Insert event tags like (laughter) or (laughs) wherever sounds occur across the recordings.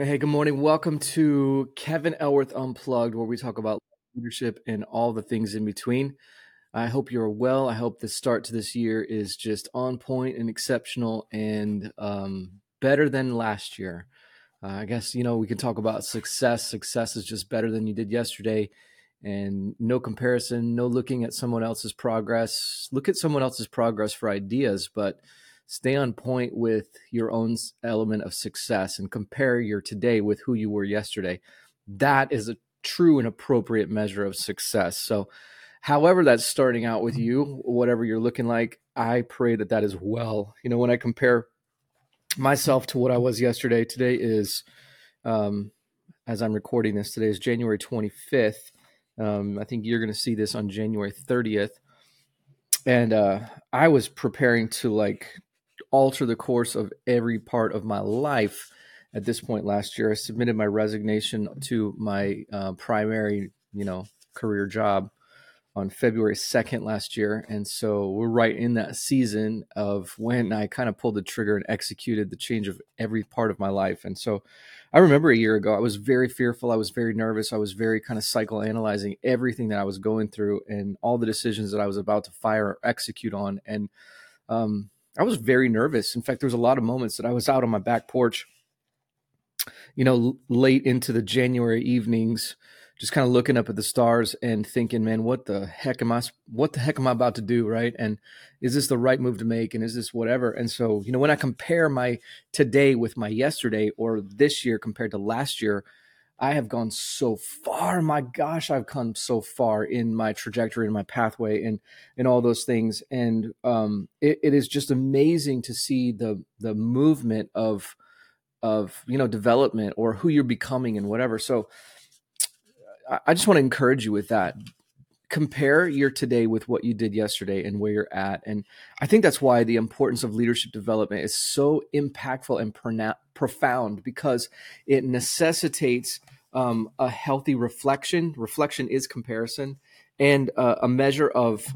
Hey, good morning. Welcome to Kevin Elworth Unplugged, where we talk about leadership and all the things in between. I hope you're well. I hope the start to this year is just on point and exceptional and um, better than last year. Uh, I guess, you know, we can talk about success. Success is just better than you did yesterday. And no comparison, no looking at someone else's progress. Look at someone else's progress for ideas, but stay on point with your own element of success and compare your today with who you were yesterday. That is a true and appropriate measure of success. So, however, that's starting out with you, whatever you're looking like, I pray that that is well. You know, when I compare myself to what I was yesterday, today is, um, as I'm recording this, today is January 25th. Um, I think you're going to see this on January 30th. And uh, I was preparing to like alter the course of every part of my life at this point last year. I submitted my resignation to my uh, primary, you know, career job on February 2nd last year. And so we're right in that season of when I kind of pulled the trigger and executed the change of every part of my life. And so I remember a year ago, I was very fearful. I was very nervous. I was very kind of psychoanalyzing everything that I was going through and all the decisions that I was about to fire or execute on. And, um, I was very nervous. In fact, there was a lot of moments that I was out on my back porch, you know, late into the January evenings, just kind of looking up at the stars and thinking, man, what the heck am I, what the heck am I about to do? Right. And is this the right move to make? And is this whatever? And so, you know, when I compare my today with my yesterday or this year compared to last year, I have gone so far. My gosh, I've come so far in my trajectory, in my pathway, and and all those things. And um, it, it is just amazing to see the the movement of of you know development or who you're becoming and whatever. So I, I just want to encourage you with that. Compare your today with what you did yesterday and where you're at. And I think that's why the importance of leadership development is so impactful and profound because it necessitates um, a healthy reflection. Reflection is comparison and uh, a measure of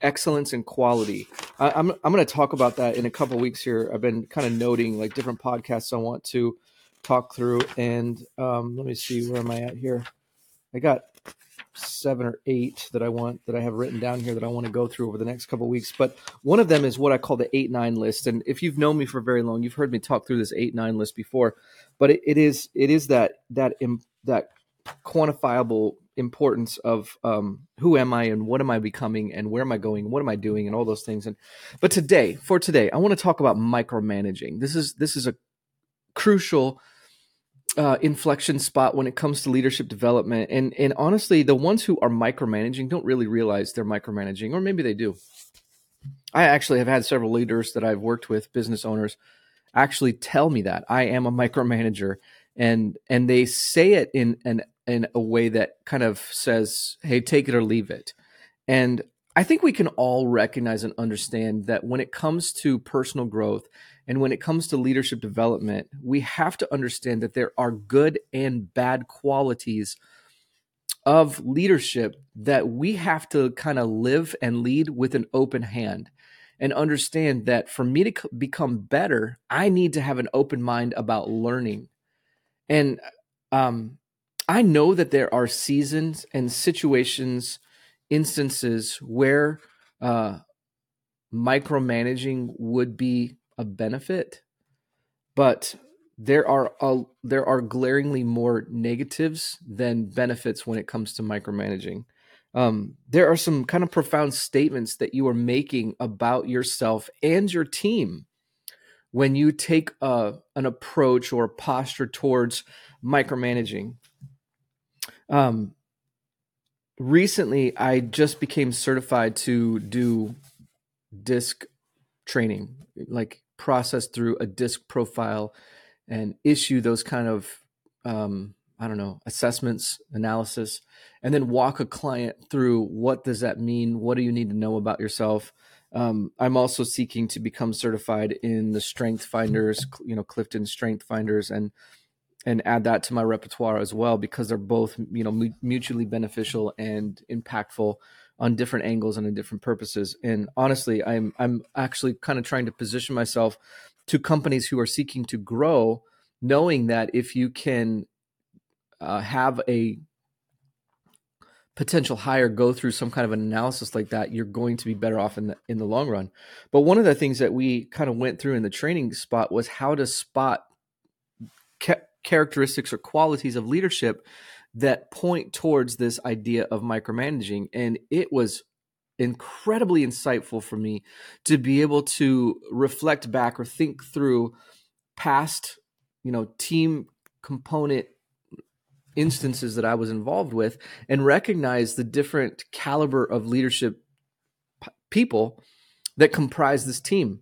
excellence and quality. I, am I'm, I'm going to talk about that in a couple weeks here. I've been kind of noting like different podcasts I want to talk through, and um, let me see where am I at here. I got seven or eight that I want that I have written down here that I want to go through over the next couple weeks. But one of them is what I call the eight nine list. And if you've known me for very long, you've heard me talk through this eight nine list before. But it, it is it is that that that quantifiable importance of um, who am I and what am I becoming and where am I going, and what am I doing, and all those things. And but today, for today, I want to talk about micromanaging. This is this is a crucial uh, inflection spot when it comes to leadership development. And and honestly, the ones who are micromanaging don't really realize they're micromanaging, or maybe they do. I actually have had several leaders that I've worked with, business owners, actually tell me that I am a micromanager, and and they say it in an in a way that kind of says, "Hey, take it or leave it." And I think we can all recognize and understand that when it comes to personal growth and when it comes to leadership development, we have to understand that there are good and bad qualities of leadership that we have to kind of live and lead with an open hand and understand that for me to become better, I need to have an open mind about learning. And um, I know that there are seasons and situations, instances where uh, micromanaging would be a benefit, but there are a, there are glaringly more negatives than benefits when it comes to micromanaging. Um, there are some kind of profound statements that you are making about yourself and your team when you take a, an approach or posture towards micromanaging. Um, recently, I just became certified to do disc training, like process through a disc profile and issue those kind of um, I don't know assessments, analysis, and then walk a client through what does that mean? What do you need to know about yourself? Um, I'm also seeking to become certified in the Strength Finders, you know, Clifton Strength Finders, and and add that to my repertoire as well because they're both you know mutually beneficial and impactful on different angles and in different purposes. And honestly, I'm I'm actually kind of trying to position myself to companies who are seeking to grow knowing that if you can uh, have a potential hire go through some kind of an analysis like that, you're going to be better off in the in the long run. But one of the things that we kind of went through in the training spot was how to spot characteristics or qualities of leadership that point towards this idea of micromanaging, and it was incredibly insightful for me to be able to reflect back or think through past, you know, team component instances that I was involved with and recognize the different caliber of leadership p- people that comprise this team.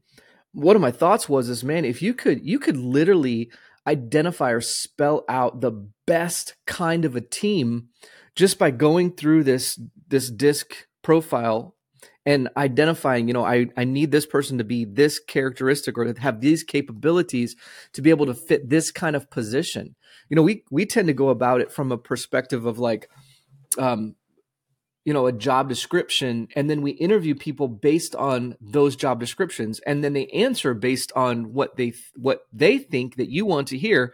One of my thoughts was is man, if you could you could literally identify or spell out the best kind of a team just by going through this this disc profile and identifying, you know, I, I need this person to be this characteristic or to have these capabilities to be able to fit this kind of position. You know, we we tend to go about it from a perspective of like um, you know, a job description, and then we interview people based on those job descriptions, and then they answer based on what they what they think that you want to hear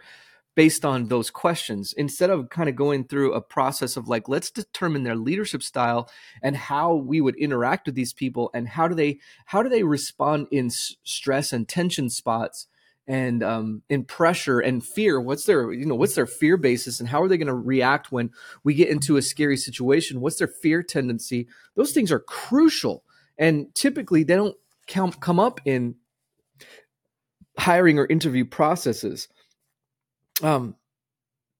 based on those questions. Instead of kind of going through a process of like let's determine their leadership style and how we would interact with these people and how do they how do they respond in s- stress and tension spots and um, in pressure and fear. What's their you know what's their fear basis and how are they going to react when we get into a scary situation? What's their fear tendency? Those things are crucial. And typically they don't come come up in hiring or interview processes. Um,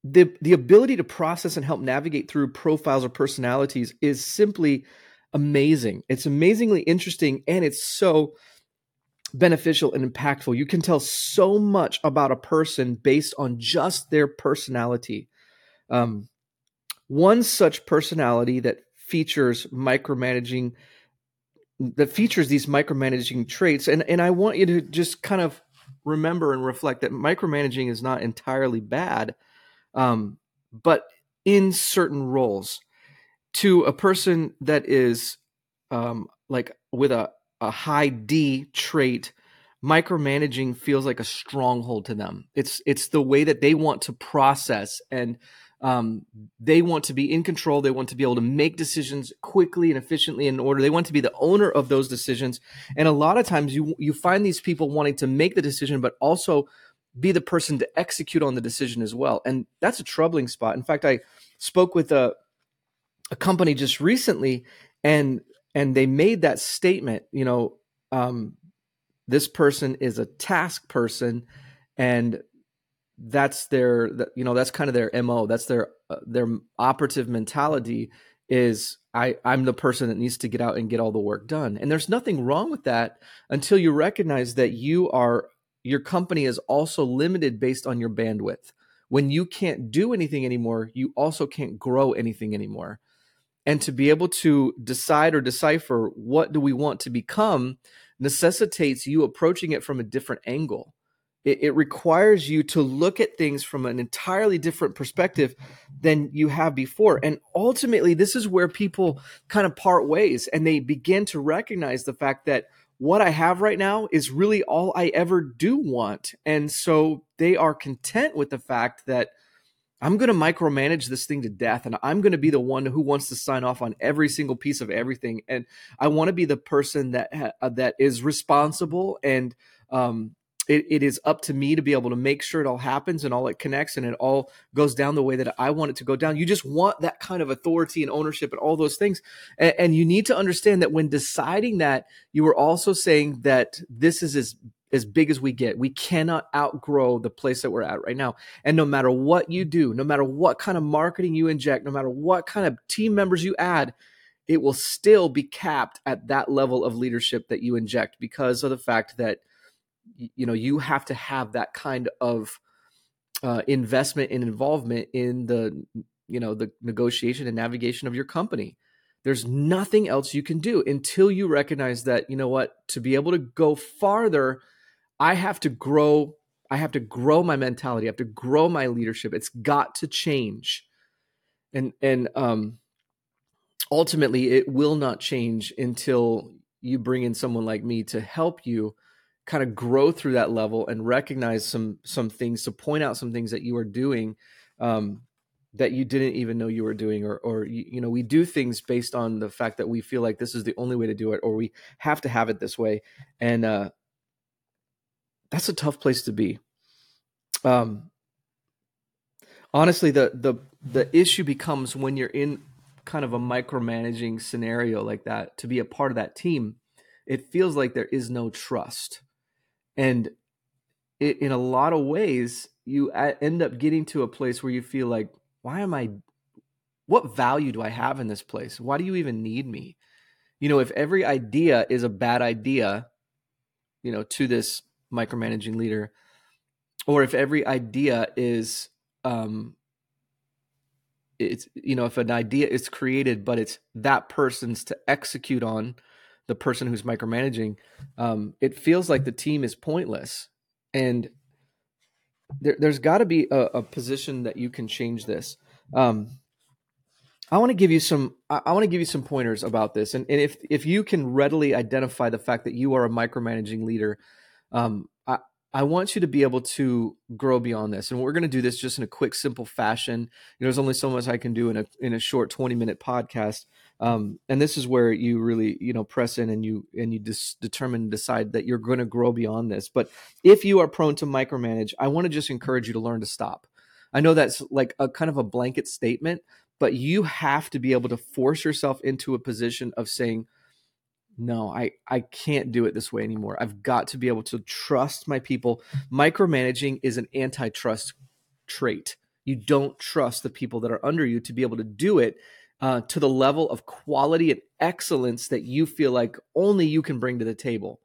the the ability to process and help navigate through profiles or personalities is simply amazing. It's amazingly interesting and it's so beneficial and impactful. You can tell so much about a person based on just their personality. Um, one such personality that features micromanaging that features these micromanaging traits and and I want you to just kind of remember and reflect that micromanaging is not entirely bad, um, but in certain roles, to a person that is um, like with a, a high D trait, micromanaging feels like a stronghold to them. It's it's the way that they want to process and um, they want to be in control. They want to be able to make decisions quickly and efficiently in order. They want to be the owner of those decisions. And a lot of times you you find these people wanting to make the decision, but also be the person to execute on the decision as well. And that's a troubling spot. In fact, I spoke with a a company just recently, and and they made that statement. You know, um, this person is a task person, and that's their you know that's kind of their mo that's their uh, their operative mentality is i i'm the person that needs to get out and get all the work done and there's nothing wrong with that until you recognize that you are your company is also limited based on your bandwidth when you can't do anything anymore you also can't grow anything anymore and to be able to decide or decipher what do we want to become necessitates you approaching it from a different angle it, it requires you to look at things from an entirely different perspective than you have before. And ultimately, this is where people kind of part ways and they begin to recognize the fact that what I have right now is really all I ever do want. And so they are content with the fact that I'm going to micromanage this thing to death and I'm going to be the one who wants to sign off on every single piece of everything. And I want to be the person that, uh, that is responsible and, um, it, it is up to me to be able to make sure it all happens and all it connects and it all goes down the way that I want it to go down. You just want that kind of authority and ownership and all those things. And, and you need to understand that when deciding that, you are also saying that this is as as big as we get. We cannot outgrow the place that we're at right now. And no matter what you do, no matter what kind of marketing you inject, no matter what kind of team members you add, it will still be capped at that level of leadership that you inject because of the fact that you know you have to have that kind of uh, investment and involvement in the you know the negotiation and navigation of your company there's nothing else you can do until you recognize that you know what to be able to go farther i have to grow i have to grow my mentality i have to grow my leadership. It's got to change. And and um ultimately it will not change until you bring in someone like me to help you kind of grow through that level and recognize some some things to point out some things that you are doing um, that you didn't even know you were doing or or you, know we do things based on the fact that we feel like this is the only way to do it or we have to have it this way. And uh, that's a tough place to be. Um, honestly the the the issue becomes when you're in kind of a micromanaging scenario like that to be a part of that team it feels like there is no trust. And it, in a lot of ways you end up getting to a place where you feel like why am i what value do i have in this place? Why do you even need me? You know if every idea is a bad idea you know to this micromanaging leader or if every idea is um it's you know if an idea is created but it's that person's to execute on the person who's micromanaging um it feels like the team is pointless. And there, has got to be a, a, position that you can change this. Um i want to give you some i, want to give you some pointers about this. And, and if if you can readily identify the fact that you are a micromanaging leader um I want you to be able to grow beyond this. And we're going to do this just in a quick, simple fashion. You know, there's only so much I can do in a in a short 20 minute podcast. Um, and this is where you really, you know, press in and you and you just determine decide that you're going to grow beyond this. But if you are prone to micromanage, I want to just encourage you to learn to stop. I know that's like a kind of a blanket statement, but you have to be able to force yourself into a position of saying, no i i can't do it this way anymore. I've got to be able to trust my people. Micromanaging is an antitrust trait. You don't trust the people that are under you to be able to do it uh, to the level of quality and excellence that you feel like only you can bring to the table.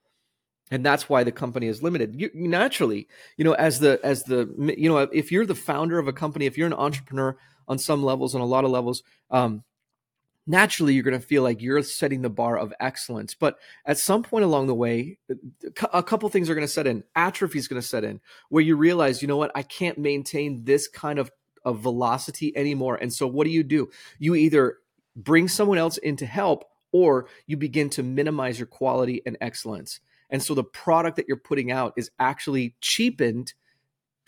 And that's why the company is limited. You, naturally you know as the as the you know if you're the founder of a company if you're an entrepreneur on some levels on a lot of levels um, naturally you're going to feel like you're setting the bar of excellence. But at some point along the way, uh, a couple things are going to set in. Atrophy is going to set in where you realize, you know what, I can't maintain this kind of, of velocity anymore. And so what do you do? You either bring someone else in to help or you begin to minimize your quality and excellence. And so the product that you're putting out is actually cheapened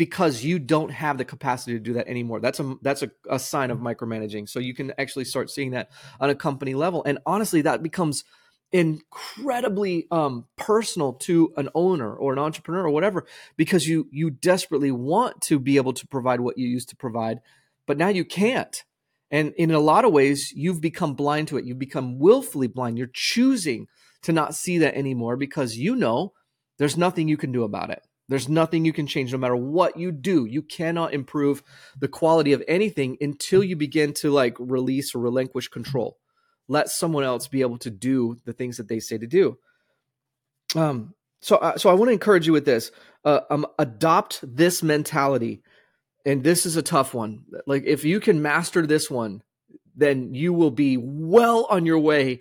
because you don't have the capacity to do that anymore. That's a that's a, a sign of micromanaging. So you can actually start seeing that on a company level. And honestly, that becomes incredibly um, personal to an owner or an entrepreneur or whatever because you you desperately want to be able to provide what you used to provide but now you can't and in a lot of ways you've become blind to it you've become willfully blind you're choosing to not see that anymore because you know there's nothing you can do about it there's nothing you can change no matter what you do. You cannot improve the quality of anything until you begin to like release or relinquish control. Let someone else be able to do the things that they say to do. Um, so, uh, so I want to encourage you with this. Uh, um, adopt this mentality, and this is a tough one. Like, if you can master this one, then you will be well on your way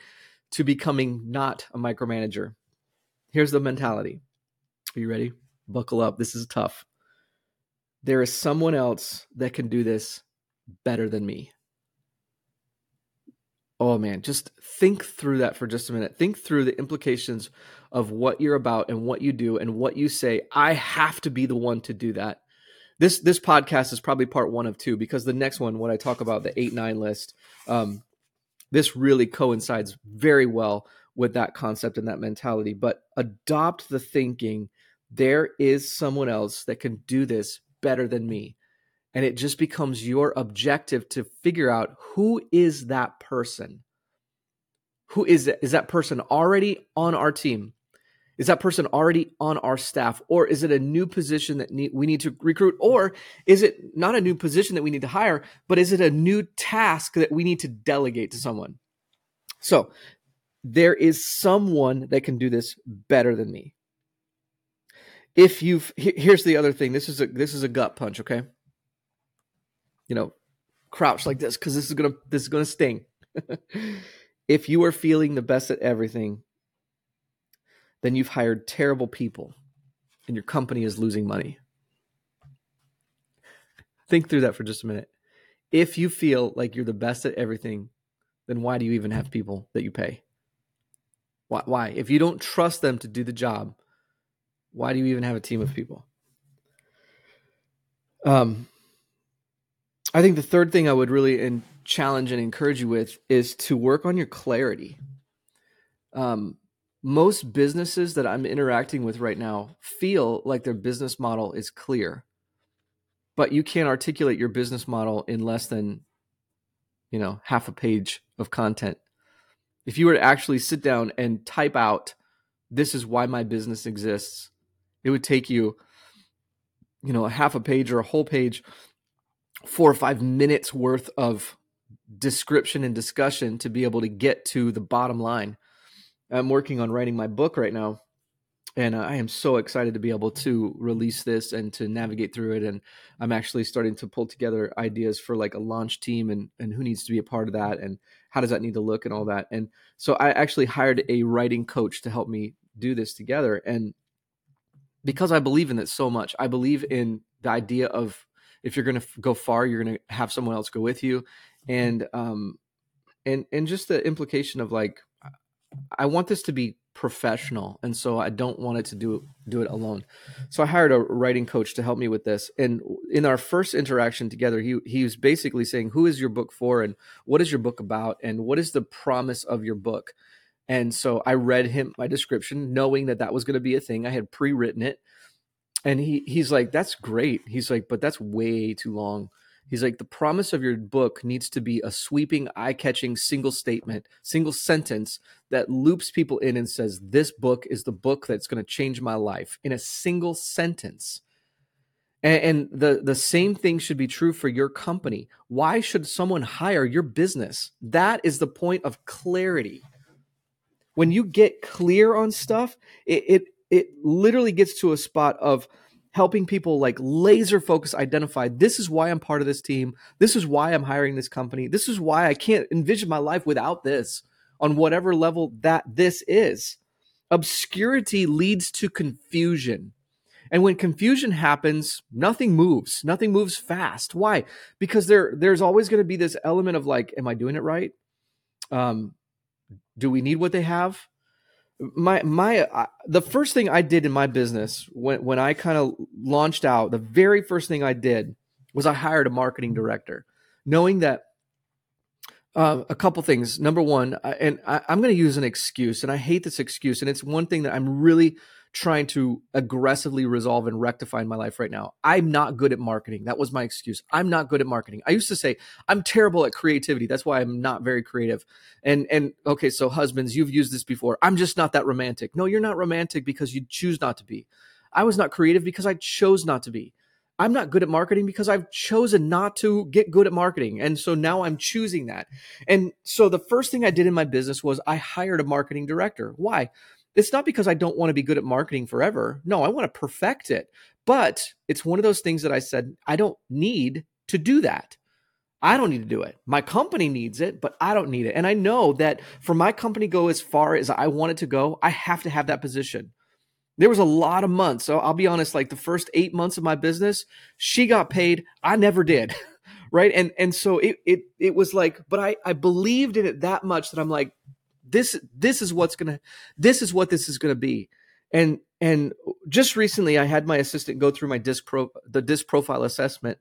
to becoming not a micromanager. Here's the mentality. Are you ready? Buckle up. This is tough. There is someone else that can do this better than me. Oh man, just think through that for just a minute. Think through the implications of what you're about and what you do and what you say. I have to be the one to do that. This this podcast is probably part one of two because the next one, when I talk about the eight nine list, um, this really coincides very well with that concept and that mentality. But adopt the thinking there is someone else that can do this better than me. And it just becomes your objective to figure out who is that person? Who is it? Is that person already on our team? Is that person already on our staff? Or is it a new position that we need to recruit? Or is it not a new position that we need to hire, but is it a new task that we need to delegate to someone? So there is someone that can do this better than me if you've here's the other thing. This is a this is a gut punch, okay? You know, crouch like this because this is gonna this is gonna sting. (laughs) if you are feeling the best at everything, then you've hired terrible people and your company is losing money. Think through that for just a minute. If you feel like you're the best at everything, then why do you even have people that you pay? Why? Why? If you don't trust them to do the job, Why do you even have a team of people? Um, I think the third thing I would really and challenge and encourage you with is to work on your clarity. Um, most businesses that I'm interacting with right now feel like their business model is clear, but you can't articulate your business model in less than, you know, half a page of content. If you were to actually sit down and type out, this is why my business exists, it would take you, you know, a half a page or a whole page, four or five minutes worth of description and discussion to be able to get to the bottom line. I'm working on writing my book right now, and I am so excited to be able to release this and to navigate through it. And I'm actually starting to pull together ideas for like a launch team and and who needs to be a part of that and how does that need to look and all that. And so I actually hired a writing coach to help me do this together. And because I believe in it so much, I believe in the idea of if you're going to go far, you're going to have someone else go with you, and um, and and just the implication of like I want this to be professional, and so I don't want it to do do it alone. So I hired a writing coach to help me with this. And in our first interaction together, he he was basically saying, "Who is your book for, and what is your book about, and what is the promise of your book?" And so I read him my description, knowing that that was going to be a thing. I had pre-written it, and he he's like, "That's great." He's like, "But that's way too long." He's like, the promise of your book needs to be a sweeping, eye catching single statement, single sentence that loops people in and says, This book is the book that's going to change my life in a single sentence. And, and, the, the same thing should be true for your company. Why should someone hire your business? That is the point of clarity. When you get clear on stuff, it, it, it literally gets to a spot of, helping people like laser focus identify this is why I'm part of this team. This is why I'm hiring this company. This is why I can't envision my life without this on whatever level that this is. Obscurity leads to confusion. And when confusion happens, nothing moves. Nothing moves fast. Why? Because there there's always going to be this element of like am I doing it right? Um do we need what they have? my my uh, the first thing I did in my business when when I kind of launched out, the very first thing I did was I hired a marketing director, knowing that uh, a couple things. Number one, and I, I'm going to use an excuse, and I hate this excuse, and it's one thing that I'm really trying to aggressively resolve and rectify in my life right now. I'm not good at marketing. That was my excuse. I'm not good at marketing. I used to say I'm terrible at creativity. That's why I'm not very creative. And and okay, so husbands, you've used this before. I'm just not that romantic. No, you're not romantic because you choose not to be. I was not creative because I chose not to be. I'm not good at marketing because I've chosen not to get good at marketing. And so now I'm choosing that. And so the first thing I did in my business was I hired a marketing director. Why? It's not because I don't want to be good at marketing forever. No, I want to perfect it. But it's one of those things that I said, I don't need to do that. I don't need to do it. My company needs it, but I don't need it. And I know that for my company go as far as I want it to go, I have to have that position. There was a lot of months. So I'll be honest, like the first eight months of my business, she got paid. I never did. (laughs) right. And and so it it it was like, but I I believed in it that much that I'm like, this this is what's gonna this is what this is gonna be. And and just recently i had my assistant go through my disc pro the disc profile assessment.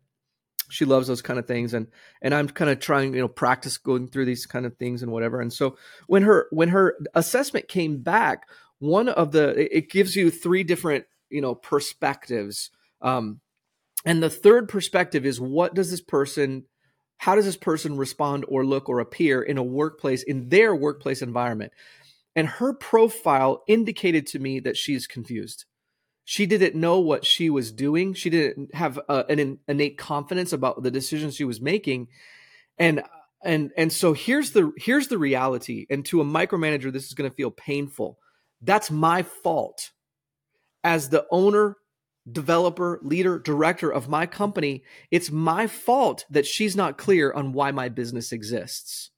She loves those kind of things and and i'm kind of trying you know practice going through these kind of things and whatever. And so when her when her assessment came back one of the it gives you three different you know perspectives. Um and the third perspective is what does this person how does this person respond or look or appear in a workplace in their workplace environment? And her profile indicated to me that she's confused. She didn't know what she was doing. She didn't have uh, an innate confidence about the decisions she was making. And and and so here's the here's the reality. And to a micromanager this is going to feel painful. That's my fault. As the owner developer, leader, director of my company, it's my fault that she's not clear on why my business exists.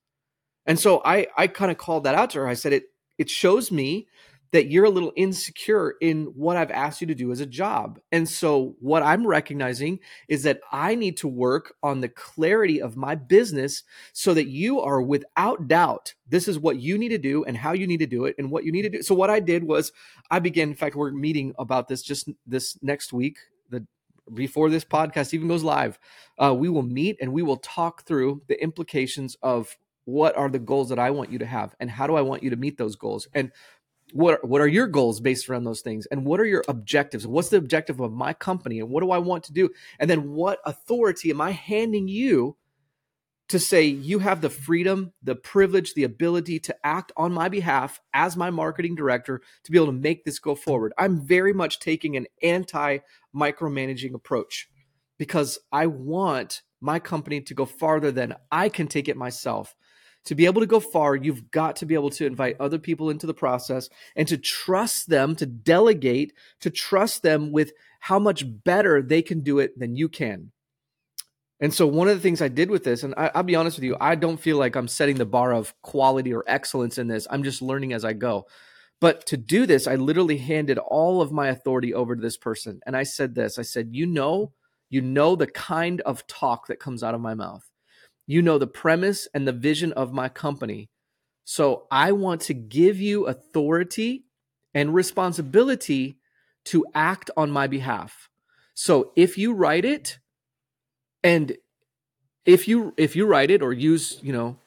And so I I kind of called that out to her. I said it it shows me that you're a little insecure in what I've asked you to do as a job. And so, what I'm recognizing is that I need to work on the clarity of my business so that you are without doubt, this is what you need to do and how you need to do it and what you need to do. So, what I did was I began, in fact, we're meeting about this just this next week, the before this podcast even goes live, uh, we will meet and we will talk through the implications of what are the goals that I want you to have and how do I want you to meet those goals and what what are your goals based around those things and what are your objectives what's the objective of my company and what do I want to do and then what authority am I handing you to say you have the freedom, the privilege, the ability to act on my behalf as my marketing director to be able to make this go forward. I'm very much taking an anti micromanaging approach because I want my company to go farther than I can take it myself. To be able to go far, you've got to be able to invite other people into the process and to trust them, to delegate, to trust them with how much better they can do it than you can. And so one of the things I did with this, and I, will be honest with you, I don't feel like I'm setting the bar of quality or excellence in this. I'm just learning as I go. But to do this, I literally handed all of my authority over to this person. And I said this I said, You know, you know the kind of talk that comes out of my mouth. You know the premise and the vision of my company. So I want to give you authority and responsibility to act on my behalf. So if you write it, and if you if you write it or use, you know,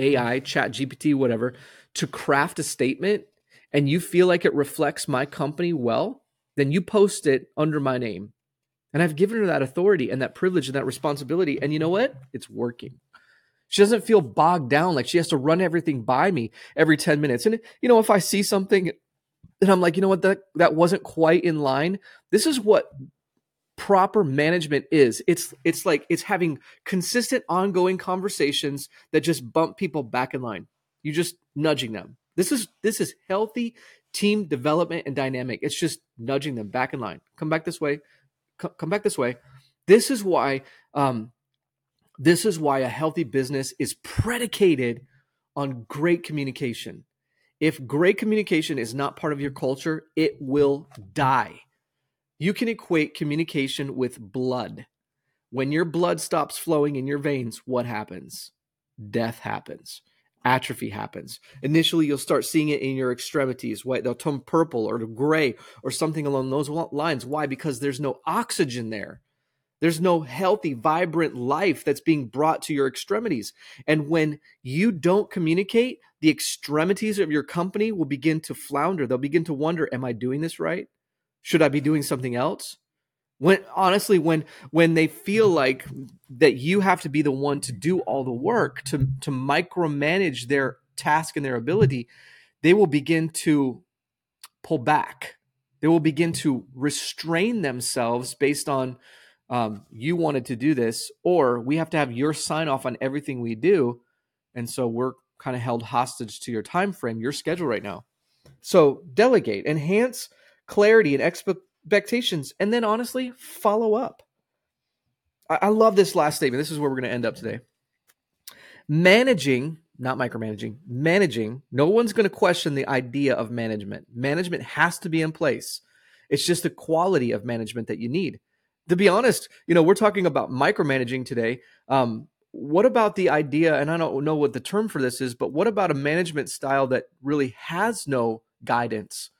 AI, ChatGPT, whatever, to craft a statement and you feel like it reflects my company well, then you post it under my name. And I've given her that authority and that privilege and that responsibility. And you know what? It's working. She doesn't feel bogged down like she has to run everything by me every 10 minutes. And you know, if I see something and I'm like, you know what, that that wasn't quite in line. This is what proper management is. It's it's like it's having consistent ongoing conversations that just bump people back in line. You're just nudging them. This is this is healthy team development and dynamic. It's just nudging them back in line. Come back this way. Come back this way. This is why um this is why a healthy business is predicated on great communication if great communication is not part of your culture it will die you can equate communication with blood. When your blood stops flowing in your veins, what happens? Death happens. Atrophy happens. Initially, you'll start seeing it in your extremities. White, they'll turn purple or gray or something along those lines. Why? Because there's no oxygen there. There's no healthy, vibrant life that's being brought to your extremities. And when you don't communicate, the extremities of your company will begin to flounder. They'll begin to wonder, Am I doing this right? Should I be doing something else? When honestly, when when they feel like that you have to be the one to do all the work to to micromanage their task and their ability, they will begin to pull back. They will begin to restrain themselves based on um, you wanted to do this, or we have to have your sign off on everything we do, and so we're kind of held hostage to your time frame, your schedule right now. So delegate, enhance clarity and expectations, and then honestly, follow up. I, I love this last statement. This is where we're going to end up today. Managing, not micromanaging, managing, no one's going to question the idea of management. Management has to be in place. It's just the quality of management that you need. To be honest, you know, we're talking about micromanaging today. Um, what about the idea, and I don't know what the term for this is, but what about a management style that really has no guidance?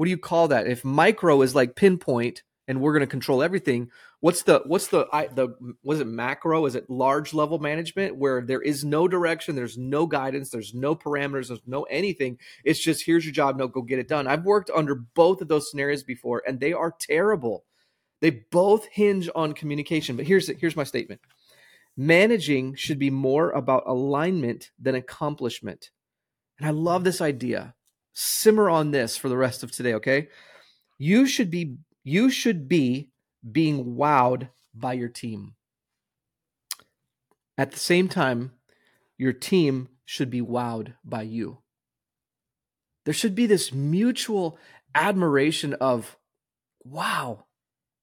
what do you call that? If micro is like pinpoint and we're going to control everything, what's the what's the I, the was it macro? Is it large level management where there is no direction, there's no guidance, there's no parameters, there's no anything. It's just here's your job, no go get it done. I've worked under both of those scenarios before and they are terrible. They both hinge on communication. But here's here's my statement. Managing should be more about alignment than accomplishment. And I love this idea simmer on this for the rest of today, okay? You should be you should be being wowed by your team. At the same time, your team should be wowed by you. There should be this mutual admiration of, wow,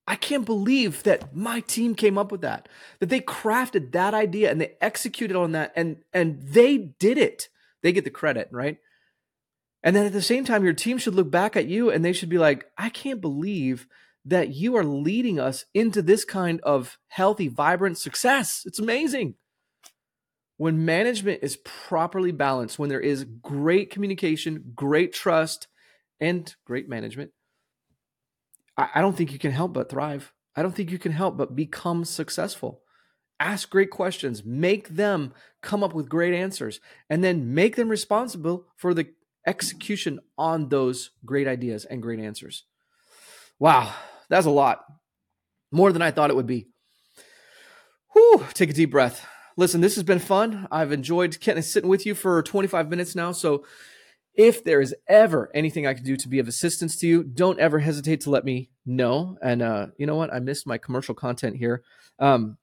I can't believe that my team came up with that, that they crafted that idea and they executed on that and and they did it. They get the credit, right? And then at the same time, your team should look back at you and they should be like, I can't believe that you are leading us into this kind of healthy, vibrant success. It's amazing. When management is properly balanced, when there is great communication, great trust, and great management, I, don't think you can help but thrive. I don't think you can help but become successful. Ask great questions, make them come up with great answers, and then make them responsible for the execution on those great ideas and great answers. Wow, that's a lot. More than I thought it would be. Whew, take a deep breath. Listen, this has been fun. I've enjoyed sitting with you for 25 minutes now. So if there is ever anything I can do to be of assistance to you, don't ever hesitate to let me know. And uh, you know what? I missed my commercial content here. Um,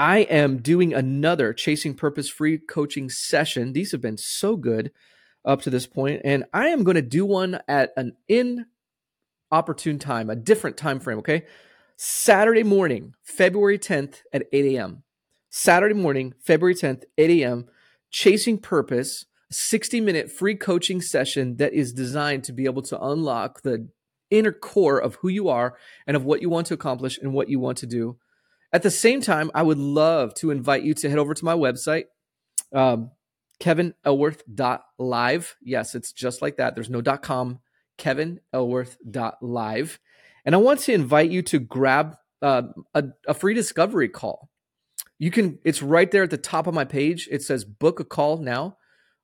I am doing another Chasing Purpose free coaching session. These have been so good up to this point, and I am going to do one at an inopportune time, a different time frame. Okay, Saturday morning, February 10th at 8 a.m. Saturday morning, February 10th, 8 a.m. Chasing Purpose 60 minute free coaching session that is designed to be able to unlock the inner core of who you are and of what you want to accomplish and what you want to do. At the same time, I would love to invite you to head over to my website, um, kevinelworth.live. Yes, it's just like that. There's no .com, kevinelworth.live. And I want to invite you to grab uh, a, a free discovery call. You can, it's right there at the top of my page. It says book a call now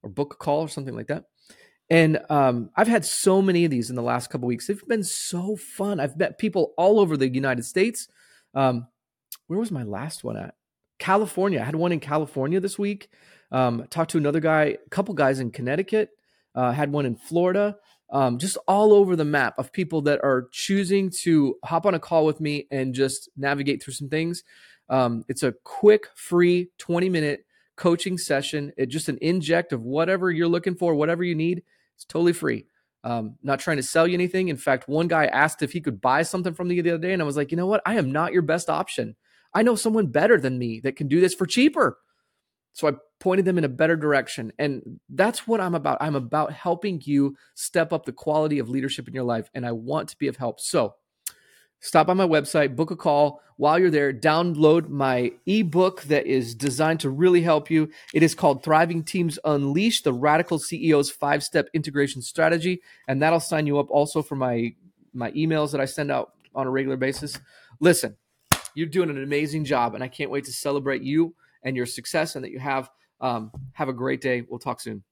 or book a call or something like that. And um, I've had so many of these in the last couple weeks. They've been so fun. I've met people all over the United States. Um, where was my last one at? California. I had one in California this week. Um, talked to another guy, a couple guys in Connecticut. Uh, had one in Florida. Um, just all over the map of people that are choosing to hop on a call with me and just navigate through some things. Um, it's a quick, free 20 minute coaching session. It just an inject of whatever you're looking for, whatever you need. It's totally free. Um, not trying to sell you anything. In fact, one guy asked if he could buy something from me the other day, and I was like, you know what? I am not your best option. I know someone better than me that can do this for cheaper. So I pointed them in a better direction. And that's what I'm about. I'm about helping you step up the quality of leadership in your life. And I want to be of help. So stop by my website, book a call. While you're there, download my ebook that is designed to really help you. It is called Thriving Teams Unleash, the Radical CEO's five step integration strategy. And that'll sign you up also for my, my emails that I send out on a regular basis. Listen, you're doing an amazing job, and I can't wait to celebrate you and your success and that you have. Um, have a great day. We'll talk soon.